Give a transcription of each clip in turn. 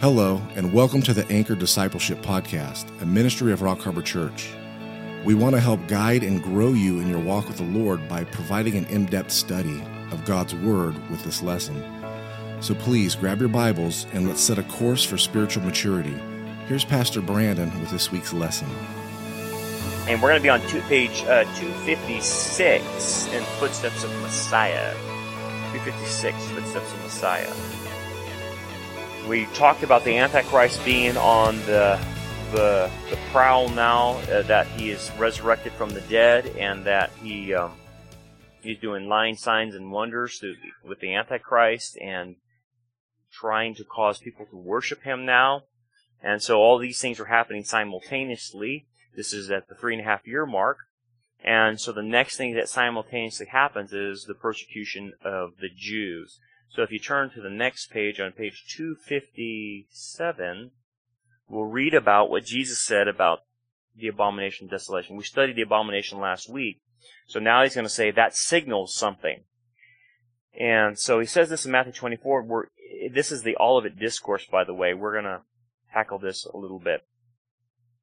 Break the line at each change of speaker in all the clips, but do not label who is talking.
Hello, and welcome to the Anchor Discipleship Podcast, a ministry of Rock Harbor Church. We want to help guide and grow you in your walk with the Lord by providing an in depth study of God's Word with this lesson. So please grab your Bibles and let's set a course for spiritual maturity. Here's Pastor Brandon with this week's lesson.
And we're going to be on two, page uh, 256 in Footsteps of Messiah. 256, Footsteps of Messiah. We talked about the Antichrist being on the the, the prowl now, uh, that he is resurrected from the dead, and that he um, he's doing lying signs and wonders with the Antichrist and trying to cause people to worship him now. And so all these things are happening simultaneously. This is at the three and a half year mark. And so the next thing that simultaneously happens is the persecution of the Jews. So if you turn to the next page on page 257, we'll read about what Jesus said about the abomination of desolation. We studied the abomination last week. So now he's going to say that signals something. And so he says this in Matthew 24. We're, this is the Olivet Discourse, by the way. We're going to tackle this a little bit.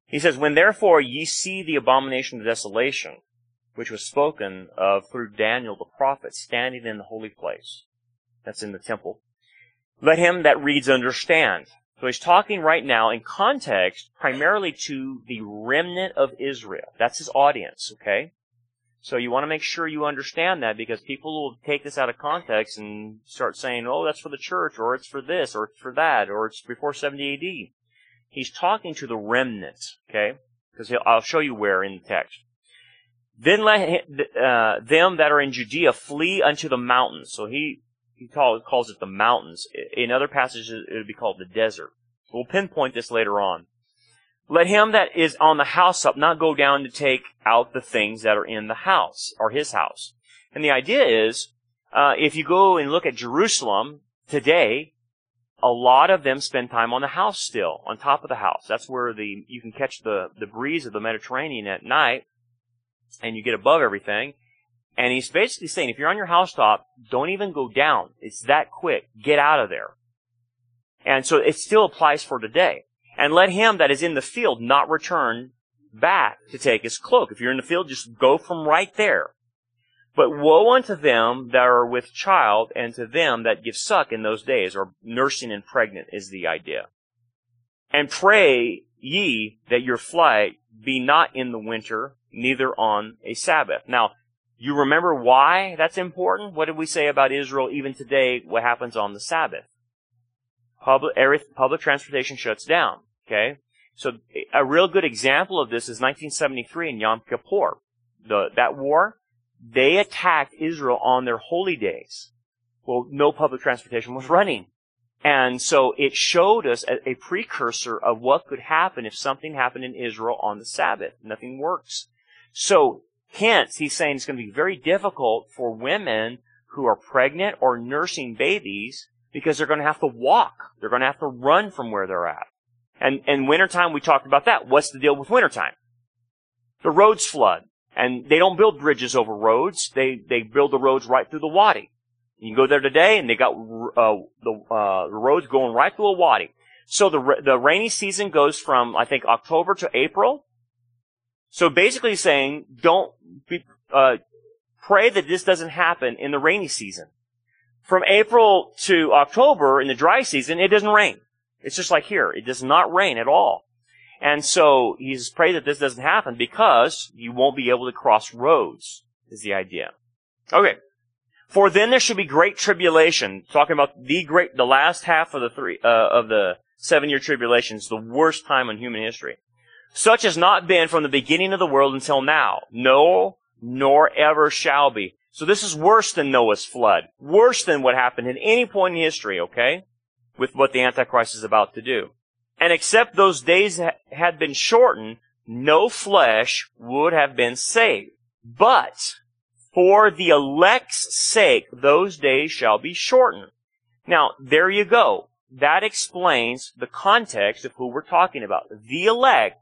He says, When therefore ye see the abomination of desolation, which was spoken of through Daniel the prophet, standing in the holy place, that's in the temple. Let him that reads understand. So he's talking right now in context primarily to the remnant of Israel. That's his audience, okay? So you want to make sure you understand that because people will take this out of context and start saying, oh, that's for the church, or it's for this, or it's for that, or it's before 70 AD. He's talking to the remnant, okay? Because I'll show you where in the text. Then let uh, them that are in Judea flee unto the mountains. So he he call, calls it the mountains. In other passages, it would be called the desert. We'll pinpoint this later on. Let him that is on the house up not go down to take out the things that are in the house, or his house. And the idea is, uh, if you go and look at Jerusalem today, a lot of them spend time on the house still, on top of the house. That's where the you can catch the, the breeze of the Mediterranean at night, and you get above everything. And he's basically saying, if you're on your housetop, don't even go down. It's that quick. Get out of there. And so it still applies for today. And let him that is in the field not return back to take his cloak. If you're in the field, just go from right there. But woe unto them that are with child and to them that give suck in those days, or nursing and pregnant is the idea. And pray ye that your flight be not in the winter, neither on a Sabbath. Now, you remember why that's important? What did we say about Israel even today? What happens on the Sabbath? Public, public transportation shuts down. Okay? So a real good example of this is 1973 in Yom Kippur. The, that war, they attacked Israel on their holy days. Well, no public transportation was running. And so it showed us a, a, precursor of what could happen if something happened in Israel on the Sabbath. Nothing works. So Hence, he's saying it's going to be very difficult for women who are pregnant or nursing babies because they're going to have to walk. They're going to have to run from where they're at. And in wintertime, we talked about that. What's the deal with wintertime? The roads flood. And they don't build bridges over roads. They, they build the roads right through the wadi. You go there today and they got, uh, the, uh, the roads going right through a wadi. So the, the rainy season goes from, I think, October to April. So basically saying, don't be, uh, pray that this doesn't happen in the rainy season. From April to October in the dry season, it doesn't rain. It's just like here. It does not rain at all. And so he's prayed that this doesn't happen because you won't be able to cross roads, is the idea. Okay. For then there should be great tribulation. Talking about the great, the last half of the three, uh, of the seven year tribulation is the worst time in human history. Such has not been from the beginning of the world until now. No, nor ever shall be. So this is worse than Noah's flood. Worse than what happened at any point in history, okay? With what the Antichrist is about to do. And except those days had been shortened, no flesh would have been saved. But for the elect's sake, those days shall be shortened. Now, there you go. That explains the context of who we're talking about. The elect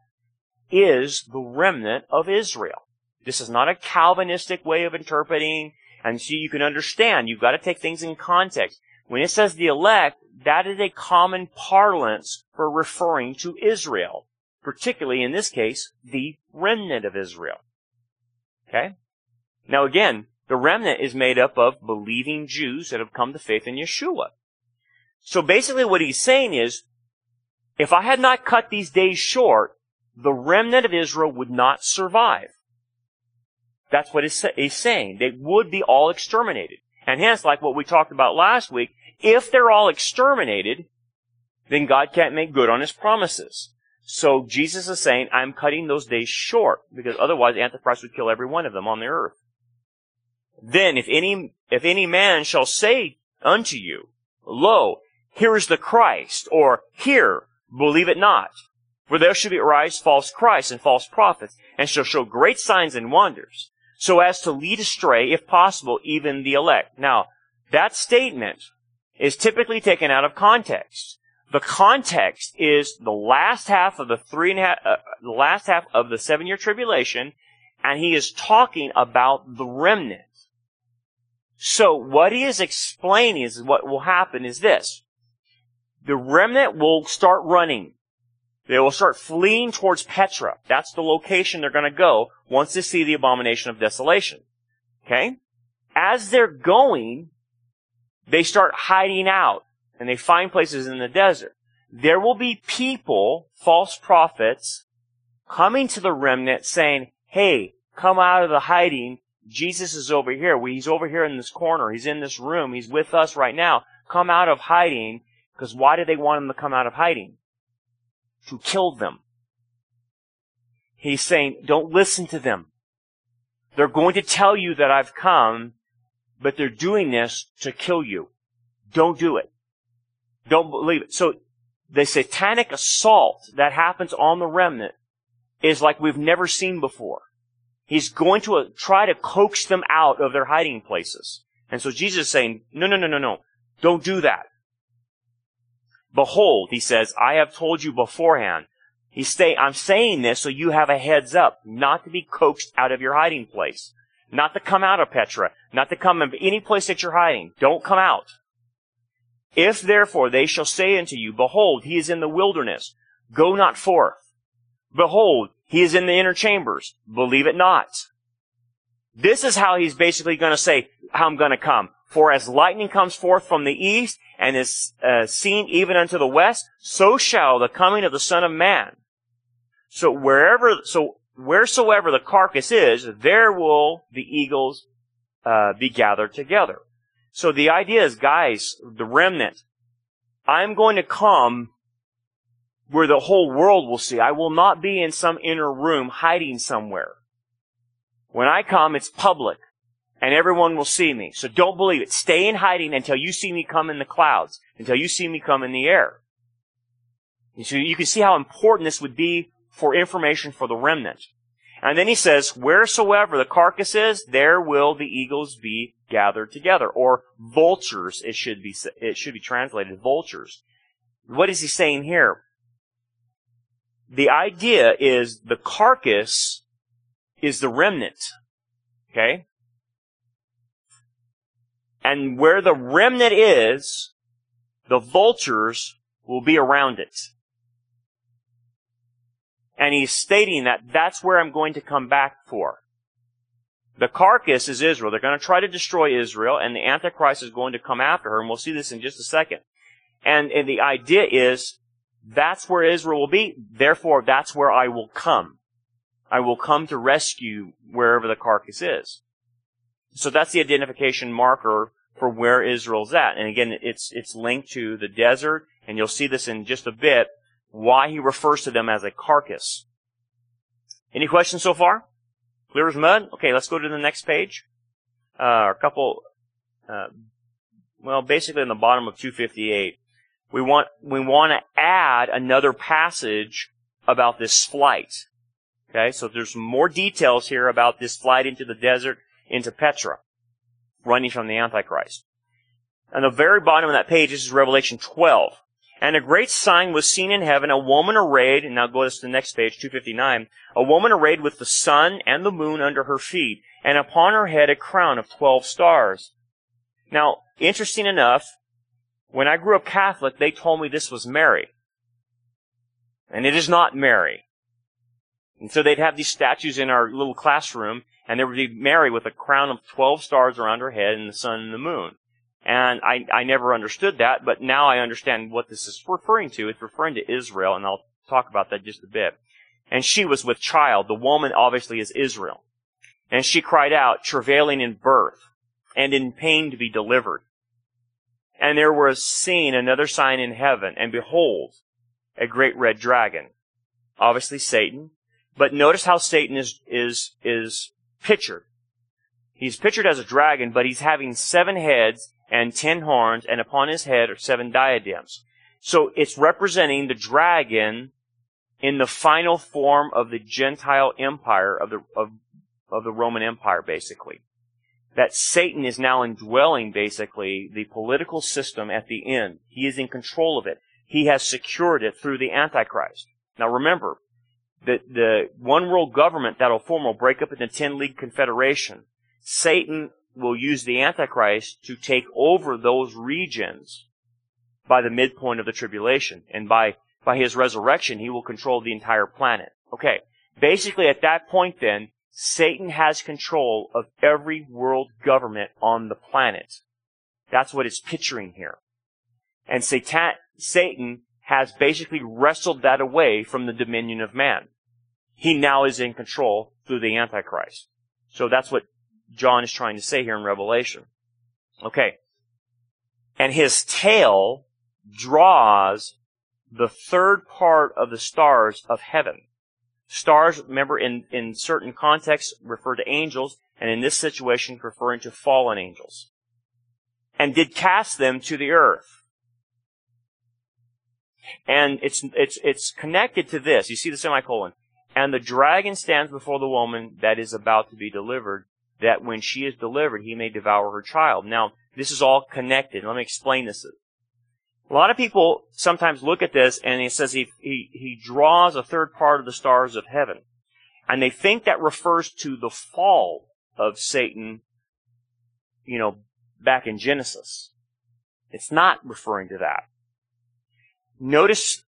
is the remnant of Israel. This is not a Calvinistic way of interpreting. And so you can understand, you've got to take things in context. When it says the elect, that is a common parlance for referring to Israel, particularly in this case, the remnant of Israel. Okay? Now again, the remnant is made up of believing Jews that have come to faith in Yeshua. So basically what he's saying is, if I had not cut these days short, the remnant of Israel would not survive. That's what he's saying. They would be all exterminated. And hence, like what we talked about last week, if they're all exterminated, then God can't make good on his promises. So Jesus is saying, I'm cutting those days short, because otherwise Antichrist would kill every one of them on the earth. Then if any, if any man shall say unto you, Lo, here is the Christ, or here, believe it not. For there shall arise false Christs and false prophets, and shall show great signs and wonders, so as to lead astray, if possible, even the elect. Now, that statement is typically taken out of context. The context is the last half of the three and a half, uh, the last half of the seven year tribulation, and he is talking about the remnant. So what he is explaining is what will happen is this. The remnant will start running. They will start fleeing towards Petra. That's the location they're going to go once they see the abomination of desolation. Okay? As they're going, they start hiding out and they find places in the desert. There will be people, false prophets, coming to the remnant saying, hey, come out of the hiding. Jesus is over here. He's over here in this corner. He's in this room. He's with us right now. Come out of hiding. Because why do they want him to come out of hiding? To killed them. He's saying, don't listen to them. They're going to tell you that I've come, but they're doing this to kill you. Don't do it. Don't believe it. So the satanic assault that happens on the remnant is like we've never seen before. He's going to uh, try to coax them out of their hiding places. And so Jesus is saying, no, no, no, no, no. Don't do that. Behold, he says, I have told you beforehand. He's say, I'm saying this so you have a heads up, not to be coaxed out of your hiding place. Not to come out of Petra. Not to come in any place that you're hiding. Don't come out. If therefore they shall say unto you, Behold, he is in the wilderness, go not forth. Behold, he is in the inner chambers, believe it not. This is how he's basically going to say how I'm going to come. For as lightning comes forth from the east and is uh, seen even unto the west, so shall the coming of the Son of Man. So wherever, so wheresoever the carcass is, there will the eagles uh, be gathered together. So the idea is, guys, the remnant, I'm going to come where the whole world will see. I will not be in some inner room hiding somewhere. When I come, it's public and everyone will see me. So don't believe it. Stay in hiding until you see me come in the clouds, until you see me come in the air. so you can see how important this would be for information for the remnant. And then he says, wheresoever the carcass is, there will the eagles be gathered together. Or vultures, it should be, it should be translated vultures. What is he saying here? The idea is the carcass is the remnant. Okay? And where the remnant is, the vultures will be around it. And he's stating that that's where I'm going to come back for. The carcass is Israel. They're going to try to destroy Israel, and the Antichrist is going to come after her, and we'll see this in just a second. And, and the idea is, that's where Israel will be, therefore that's where I will come. I will come to rescue wherever the carcass is. So that's the identification marker for where Israel's at. And again, it's, it's linked to the desert, and you'll see this in just a bit, why he refers to them as a carcass. Any questions so far? Clear as mud? Okay, let's go to the next page. Uh, a couple, uh, well, basically in the bottom of 258, we want, we want to add another passage about this flight. Okay, so there's more details here about this flight into the desert, into Petra, running from the Antichrist. On the very bottom of that page, this is Revelation 12. And a great sign was seen in heaven, a woman arrayed, and now go to the next page, 259, a woman arrayed with the sun and the moon under her feet, and upon her head a crown of twelve stars. Now, interesting enough, When I grew up Catholic, they told me this was Mary. And it is not Mary. And so they'd have these statues in our little classroom, and there would be Mary with a crown of 12 stars around her head and the sun and the moon. And I, I never understood that, but now I understand what this is referring to. It's referring to Israel, and I'll talk about that just a bit. And she was with child. The woman obviously is Israel. And she cried out, travailing in birth, and in pain to be delivered. And there was seen another sign in heaven, and behold, a great red dragon. Obviously Satan. But notice how Satan is, is, is pictured. He's pictured as a dragon, but he's having seven heads and ten horns, and upon his head are seven diadems. So it's representing the dragon in the final form of the Gentile empire of the, of, of the Roman Empire, basically. That Satan is now indwelling, basically, the political system at the end. He is in control of it. He has secured it through the Antichrist. Now remember, the, the one world government that'll form will break up into ten league confederation. Satan will use the Antichrist to take over those regions by the midpoint of the tribulation. And by, by his resurrection, he will control the entire planet. Okay. Basically, at that point then, Satan has control of every world government on the planet. That's what it's picturing here. And Satan, Satan has basically wrestled that away from the dominion of man. He now is in control through the Antichrist. So that's what John is trying to say here in Revelation. Okay. And his tail draws the third part of the stars of heaven. Stars, remember, in, in certain contexts refer to angels, and in this situation referring to fallen angels. And did cast them to the earth. And it's, it's, it's connected to this. You see the semicolon. And the dragon stands before the woman that is about to be delivered, that when she is delivered, he may devour her child. Now, this is all connected. Let me explain this. A lot of people sometimes look at this and it says he, he, he draws a third part of the stars of heaven. And they think that refers to the fall of Satan, you know, back in Genesis. It's not referring to that. Notice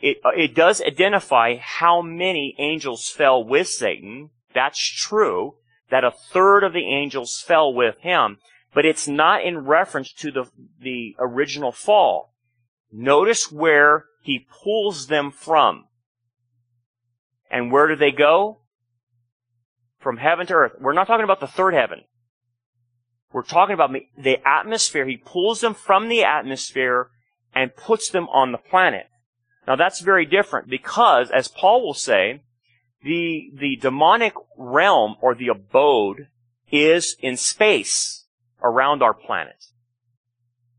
it, uh, it does identify how many angels fell with Satan. That's true. That a third of the angels fell with him. But it's not in reference to the, the original fall. Notice where he pulls them from. And where do they go? From heaven to earth. We're not talking about the third heaven. We're talking about the atmosphere. He pulls them from the atmosphere and puts them on the planet. Now that's very different because, as Paul will say, the, the demonic realm or the abode is in space around our planet.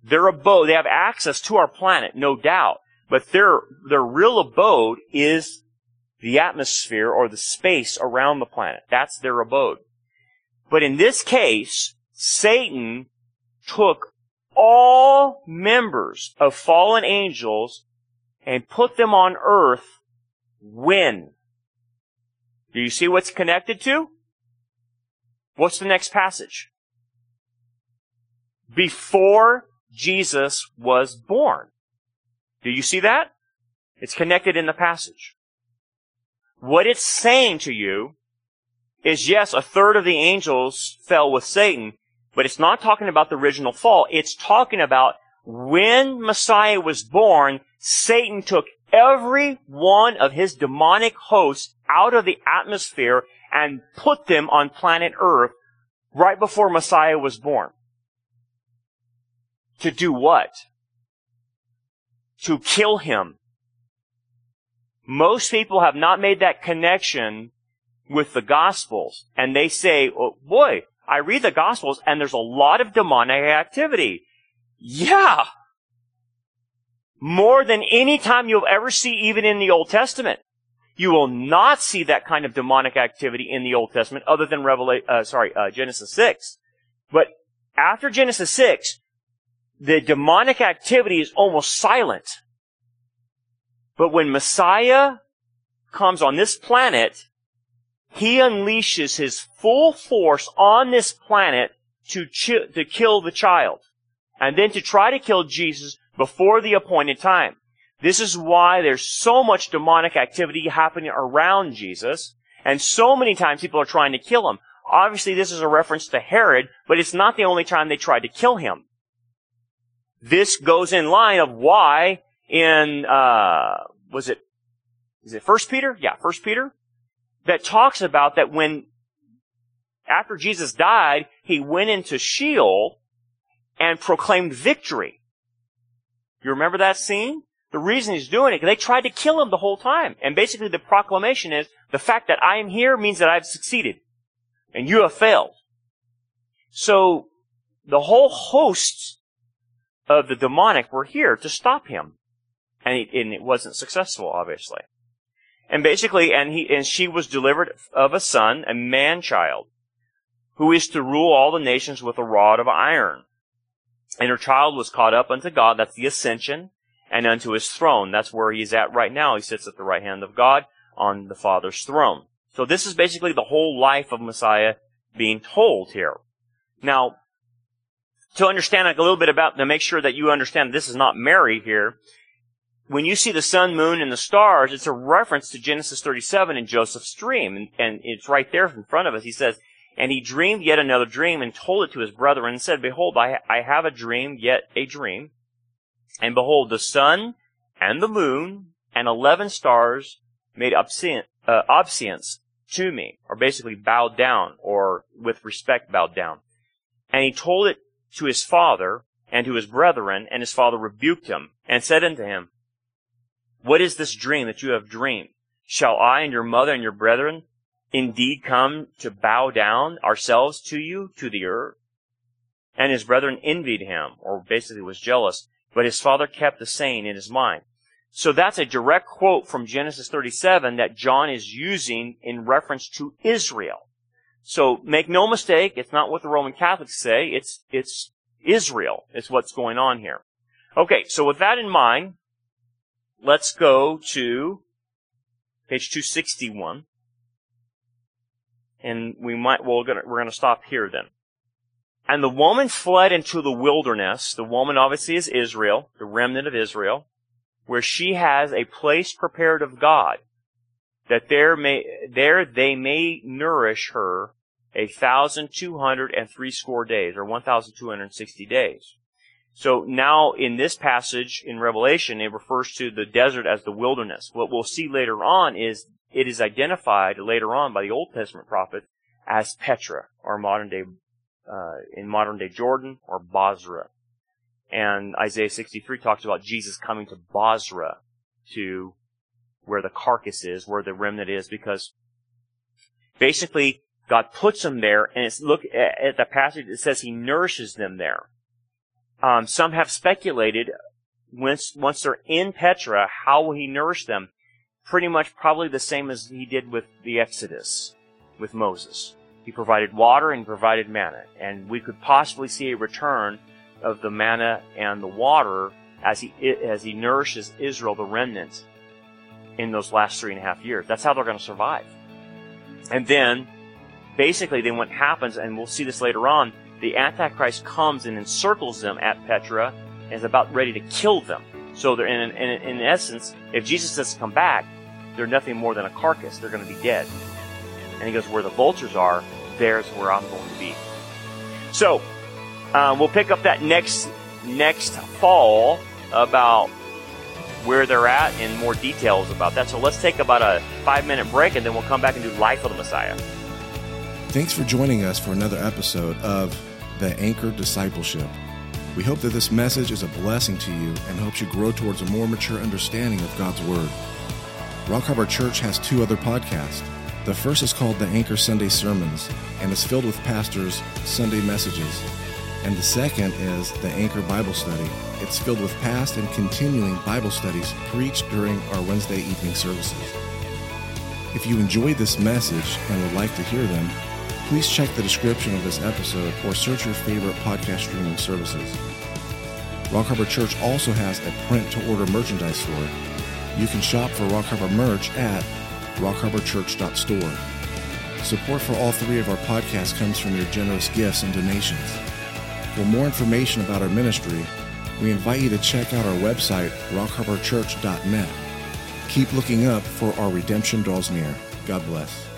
Their abode, they have access to our planet, no doubt, but their, their real abode is the atmosphere or the space around the planet. That's their abode. But in this case, Satan took all members of fallen angels and put them on earth when? Do you see what's connected to? What's the next passage? Before Jesus was born. Do you see that? It's connected in the passage. What it's saying to you is yes, a third of the angels fell with Satan, but it's not talking about the original fall. It's talking about when Messiah was born, Satan took every one of his demonic hosts out of the atmosphere and put them on planet Earth right before Messiah was born. To do what? To kill him. Most people have not made that connection with the Gospels, and they say, oh, boy, I read the Gospels and there's a lot of demonic activity. Yeah. More than any time you'll ever see even in the Old Testament. You will not see that kind of demonic activity in the Old Testament other than Revelation, uh, sorry, uh, Genesis 6. But after Genesis 6, the demonic activity is almost silent. But when Messiah comes on this planet, he unleashes his full force on this planet to, ch- to kill the child. and then to try to kill Jesus before the appointed time. This is why there's so much demonic activity happening around Jesus, and so many times people are trying to kill him. Obviously, this is a reference to Herod, but it's not the only time they tried to kill him. This goes in line of why in uh, was it is it First Peter? Yeah, First Peter that talks about that when after Jesus died, he went into Sheol and proclaimed victory. You remember that scene? The reason he's doing it, they tried to kill him the whole time. And basically the proclamation is, the fact that I am here means that I've succeeded. And you have failed. So, the whole hosts of the demonic were here to stop him. And, he, and it wasn't successful, obviously. And basically, and he, and she was delivered of a son, a man child, who is to rule all the nations with a rod of iron. And her child was caught up unto God, that's the ascension, and unto his throne. That's where he's at right now. He sits at the right hand of God on the Father's throne. So this is basically the whole life of Messiah being told here. Now, to understand a little bit about, to make sure that you understand this is not Mary here, when you see the sun, moon, and the stars, it's a reference to Genesis 37 and Joseph's dream. And, and, it's right there in front of us. He says, And he dreamed yet another dream and told it to his brethren and said, Behold, I, I have a dream, yet a dream. And behold, the sun and the moon and eleven stars made obscene, uh, obeisance to me, or basically bowed down, or with respect bowed down. And he told it to his father and to his brethren, and his father rebuked him, and said unto him, What is this dream that you have dreamed? Shall I and your mother and your brethren indeed come to bow down ourselves to you, to the earth? And his brethren envied him, or basically was jealous, but his father kept the saying in his mind. So that's a direct quote from Genesis 37 that John is using in reference to Israel. So make no mistake, it's not what the Roman Catholics say, it's, it's Israel is what's going on here. Okay, so with that in mind, let's go to page 261. And we might, well, we're gonna, we're gonna stop here then. And the woman fled into the wilderness. The woman obviously is Israel, the remnant of Israel, where she has a place prepared of God, that there may, there they may nourish her a thousand two hundred and three score days, or one thousand two hundred and sixty days. So now in this passage in Revelation, it refers to the desert as the wilderness. What we'll see later on is it is identified later on by the Old Testament prophet as Petra, or modern day uh, in modern day Jordan or Bozrah. And Isaiah 63 talks about Jesus coming to Bozrah, to where the carcass is, where the remnant is, because basically God puts them there, and it's look at the passage. It says He nourishes them there. Um, some have speculated once once they're in Petra, how will He nourish them? Pretty much, probably the same as He did with the Exodus with Moses. He provided water and provided manna. And we could possibly see a return of the manna and the water as he, as he nourishes Israel, the remnant, in those last three and a half years. That's how they're going to survive. And then, basically, then what happens, and we'll see this later on, the Antichrist comes and encircles them at Petra and is about ready to kill them. So they're in, in, in essence, if Jesus doesn't come back, they're nothing more than a carcass. They're going to be dead. And he goes, where the vultures are, there's where I'm going to be. So, um, we'll pick up that next next fall about where they're at and more details about that. So let's take about a five minute break and then we'll come back and do Life of the Messiah.
Thanks for joining us for another episode of The Anchor Discipleship. We hope that this message is a blessing to you and helps you grow towards a more mature understanding of God's Word. Rock Harbor Church has two other podcasts. The first is called the Anchor Sunday Sermons and is filled with pastors' Sunday messages. And the second is the Anchor Bible Study. It's filled with past and continuing Bible studies preached during our Wednesday evening services. If you enjoyed this message and would like to hear them, please check the description of this episode or search your favorite podcast streaming services. Rock Harbor Church also has a print to order merchandise store. You can shop for Rock Harbor merch at rockharborchurch.store. Support for all three of our podcasts comes from your generous gifts and donations. For more information about our ministry, we invite you to check out our website, rockharborchurch.net. Keep looking up for our redemption draws near. God bless.